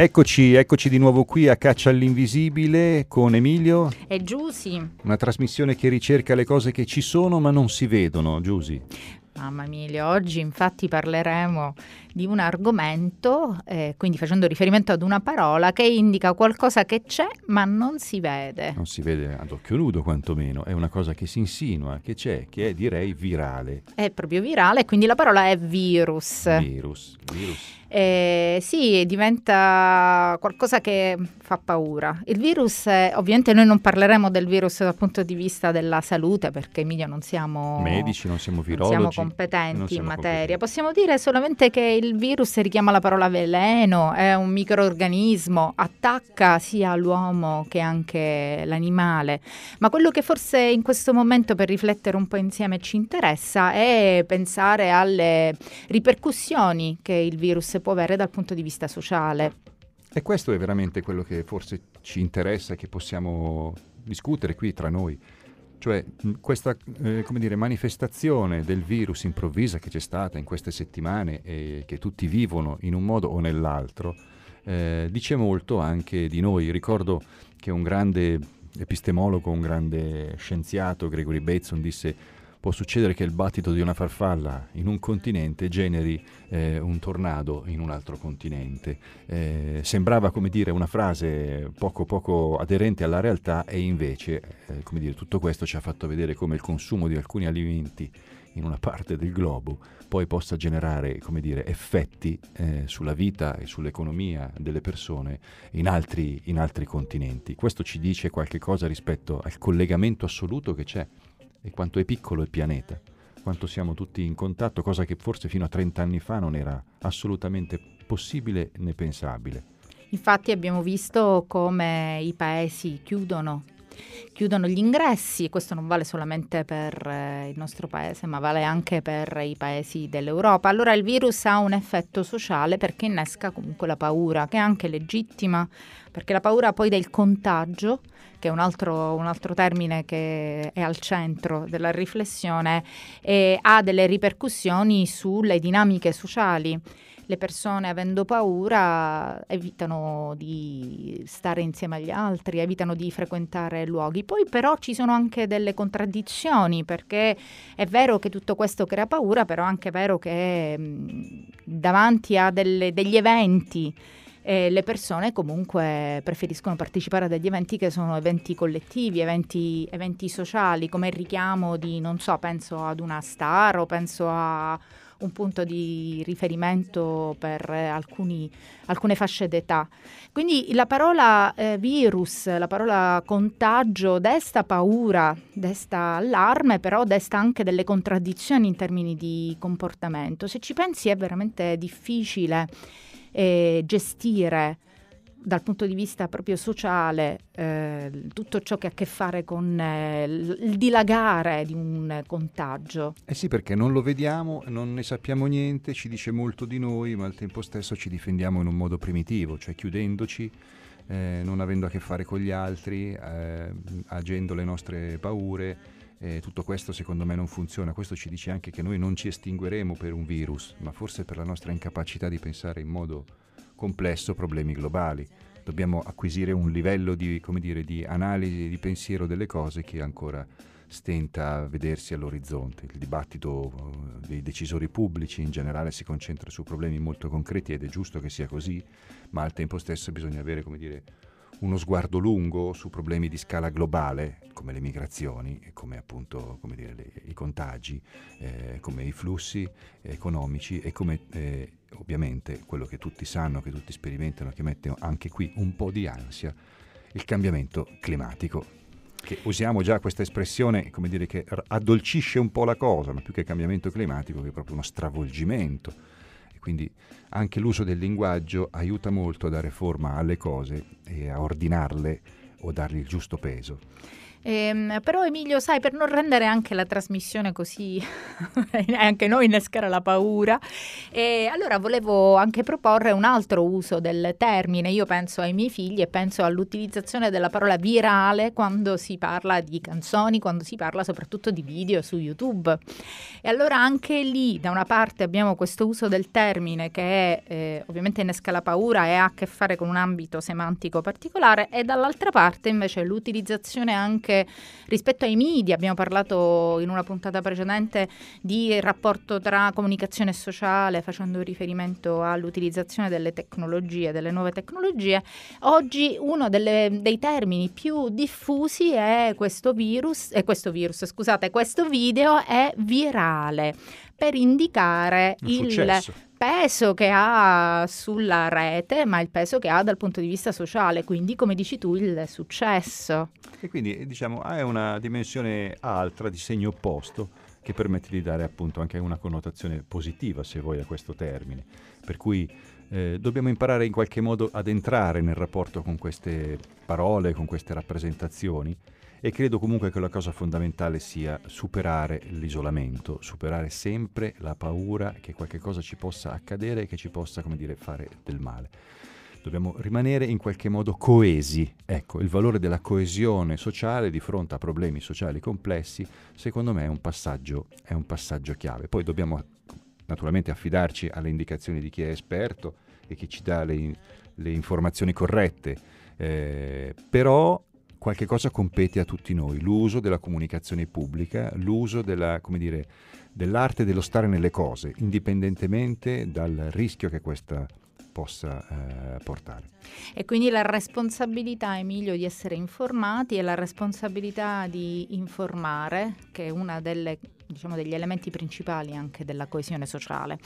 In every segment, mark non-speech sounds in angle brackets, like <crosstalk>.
Eccoci, eccoci di nuovo qui a Caccia all'Invisibile con Emilio. E Giusy. Una trasmissione che ricerca le cose che ci sono ma non si vedono, Giusy. Mamma Emilio, oggi infatti parleremo di un argomento, eh, quindi facendo riferimento ad una parola che indica qualcosa che c'è ma non si vede. Non si vede ad occhio nudo quantomeno, è una cosa che si insinua, che c'è, che è direi virale. È proprio virale, quindi la parola è virus. Virus, virus. Eh, sì, diventa qualcosa che fa paura. Il virus, eh, ovviamente noi non parleremo del virus dal punto di vista della salute perché Emilio non siamo medici, non siamo virologi, non siamo competenti non siamo in materia. Competenti. Possiamo dire solamente che il virus richiama la parola veleno, è un microorganismo, attacca sia l'uomo che anche l'animale. Ma quello che forse in questo momento per riflettere un po' insieme ci interessa è pensare alle ripercussioni che il virus può avere dal punto di vista sociale. E questo è veramente quello che forse ci interessa e che possiamo discutere qui tra noi. Cioè questa eh, dire, manifestazione del virus improvvisa che c'è stata in queste settimane e che tutti vivono in un modo o nell'altro, eh, dice molto anche di noi. Ricordo che un grande epistemologo, un grande scienziato, Gregory Bateson, disse può succedere che il battito di una farfalla in un continente generi eh, un tornado in un altro continente. Eh, sembrava come dire una frase poco poco aderente alla realtà e invece eh, come dire, tutto questo ci ha fatto vedere come il consumo di alcuni alimenti in una parte del globo poi possa generare come dire, effetti eh, sulla vita e sull'economia delle persone in altri, in altri continenti. Questo ci dice qualche cosa rispetto al collegamento assoluto che c'è e quanto è piccolo il pianeta, quanto siamo tutti in contatto, cosa che forse fino a 30 anni fa non era assolutamente possibile né pensabile. Infatti abbiamo visto come i paesi chiudono chiudono gli ingressi e questo non vale solamente per eh, il nostro paese ma vale anche per i paesi dell'Europa. Allora il virus ha un effetto sociale perché innesca comunque la paura che è anche legittima perché la paura poi del contagio che è un altro, un altro, termine che è al centro della riflessione, ha delle ripercussioni sulle dinamiche sociali le persone avendo paura evitano di stare insieme agli altri, evitano di frequentare luoghi. Poi però ci sono anche delle contraddizioni perché è vero che tutto questo crea paura, però è anche vero che mh, davanti a delle, degli eventi eh, le persone comunque preferiscono partecipare a degli eventi che sono eventi collettivi, eventi, eventi sociali, come il richiamo di, non so, penso ad una star o penso a un punto di riferimento per alcuni, alcune fasce d'età. Quindi la parola eh, virus, la parola contagio desta paura, desta allarme, però desta anche delle contraddizioni in termini di comportamento. Se ci pensi è veramente difficile eh, gestire dal punto di vista proprio sociale eh, tutto ciò che ha a che fare con eh, il dilagare di un contagio. Eh sì, perché non lo vediamo, non ne sappiamo niente, ci dice molto di noi, ma al tempo stesso ci difendiamo in un modo primitivo, cioè chiudendoci, eh, non avendo a che fare con gli altri, eh, agendo le nostre paure. Eh, tutto questo secondo me non funziona, questo ci dice anche che noi non ci estingueremo per un virus, ma forse per la nostra incapacità di pensare in modo complesso problemi globali. Dobbiamo acquisire un livello di, dire, di analisi di pensiero delle cose che ancora stenta a vedersi all'orizzonte. Il dibattito eh, dei decisori pubblici in generale si concentra su problemi molto concreti ed è giusto che sia così, ma al tempo stesso bisogna avere dire, uno sguardo lungo su problemi di scala globale, come le migrazioni, come appunto come dire, le, i contagi, eh, come i flussi economici e come eh, ovviamente quello che tutti sanno, che tutti sperimentano, che mette anche qui un po' di ansia, il cambiamento climatico. Che usiamo già questa espressione, come dire, che addolcisce un po' la cosa, ma più che cambiamento climatico, che è proprio uno stravolgimento quindi anche l'uso del linguaggio aiuta molto a dare forma alle cose e a ordinarle o dargli il giusto peso. Ehm, però Emilio, sai, per non rendere anche la trasmissione così, <laughs> anche noi innescare la paura, e allora volevo anche proporre un altro uso del termine. Io penso ai miei figli e penso all'utilizzazione della parola virale quando si parla di canzoni, quando si parla soprattutto di video su YouTube. E allora anche lì, da una parte abbiamo questo uso del termine che è, eh, ovviamente innesca la paura e ha a che fare con un ambito semantico particolare, e dall'altra parte invece l'utilizzazione anche rispetto ai media, abbiamo parlato in una puntata precedente di rapporto tra comunicazione sociale facendo riferimento all'utilizzazione delle tecnologie, delle nuove tecnologie, oggi uno delle, dei termini più diffusi è questo virus, eh, questo virus, scusate, questo video è virale per indicare il successo. Peso che ha sulla rete, ma il peso che ha dal punto di vista sociale, quindi come dici tu il successo. E quindi eh, diciamo ha una dimensione altra, di segno opposto, che permette di dare appunto anche una connotazione positiva, se vuoi, a questo termine. Per cui eh, dobbiamo imparare in qualche modo ad entrare nel rapporto con queste parole, con queste rappresentazioni e credo comunque che la cosa fondamentale sia superare l'isolamento, superare sempre la paura che qualche cosa ci possa accadere e che ci possa, come dire, fare del male. Dobbiamo rimanere in qualche modo coesi. Ecco, il valore della coesione sociale di fronte a problemi sociali complessi, secondo me è un passaggio, è un passaggio chiave. Poi dobbiamo naturalmente affidarci alle indicazioni di chi è esperto e chi ci dà le, le informazioni corrette, eh, però qualche cosa compete a tutti noi, l'uso della comunicazione pubblica, l'uso della, dire, dell'arte dello stare nelle cose, indipendentemente dal rischio che questa possa eh, portare. E quindi la responsabilità, Emilio, di essere informati e la responsabilità di informare, che è una delle diciamo, degli elementi principali anche della coesione sociale.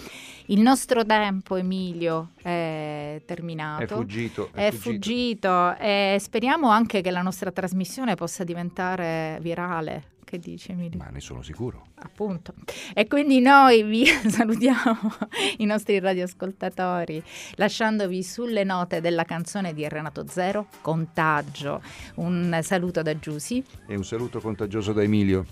Il nostro tempo, Emilio, è terminato. È fuggito. È, è fuggito. fuggito e speriamo anche che la nostra trasmissione possa diventare virale. Che dice Emilio? Ma ne sono sicuro. Appunto. E quindi noi vi <laughs> salutiamo, i nostri radioascoltatori, lasciandovi sulle note della canzone di Renato Zero, Contagio. Un saluto da Giusy. E un saluto contagioso da Emilio.